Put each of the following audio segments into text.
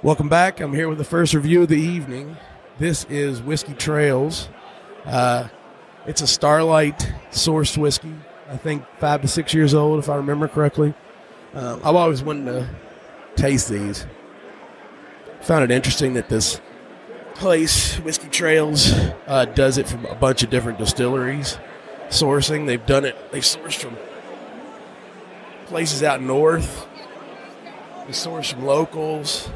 Welcome back. I'm here with the first review of the evening. This is Whiskey Trails. Uh, it's a Starlight sourced whiskey. I think five to six years old, if I remember correctly. Um, I've always wanted to taste these. Found it interesting that this place, Whiskey Trails, uh, does it from a bunch of different distilleries. Sourcing, they've done it. They've sourced from places out north. They source from locals.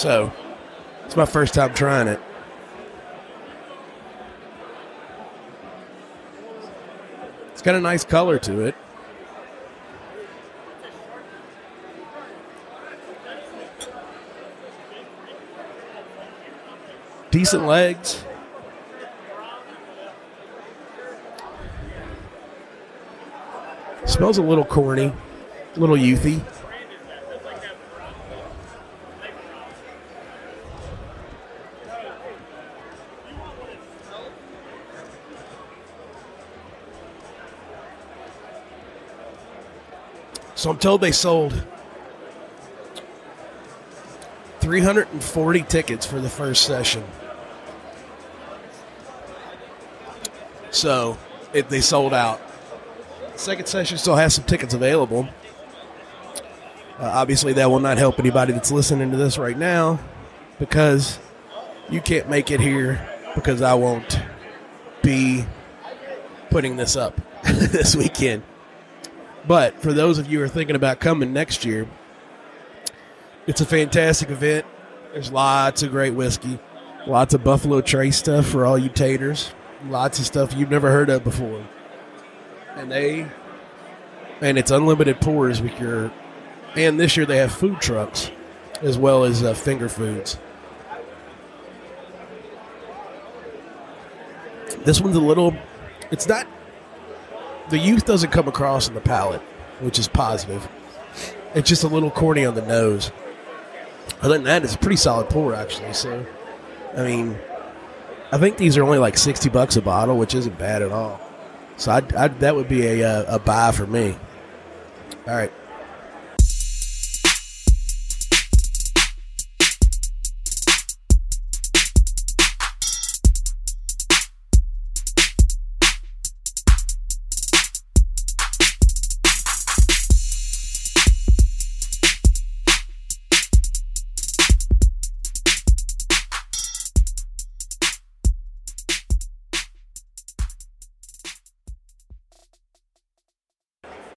So, it's my first time trying it. It's got a nice color to it. Decent legs. Smells a little corny, a little youthy. So I'm told they sold 340 tickets for the first session. So it, they sold out. Second session still has some tickets available. Uh, obviously, that will not help anybody that's listening to this right now because you can't make it here because I won't be putting this up this weekend. But for those of you who are thinking about coming next year, it's a fantastic event. There's lots of great whiskey, lots of Buffalo Trace stuff for all you taters, lots of stuff you've never heard of before. And they, and it's unlimited pours with your, and this year they have food trucks as well as uh, finger foods. This one's a little, it's not the youth doesn't come across in the palate, which is positive. It's just a little corny on the nose. Other than that, it's a pretty solid pour, actually. So, I mean, I think these are only like sixty bucks a bottle, which isn't bad at all. So, I'd, I'd, that would be a, a, uh, a buy for me. All right.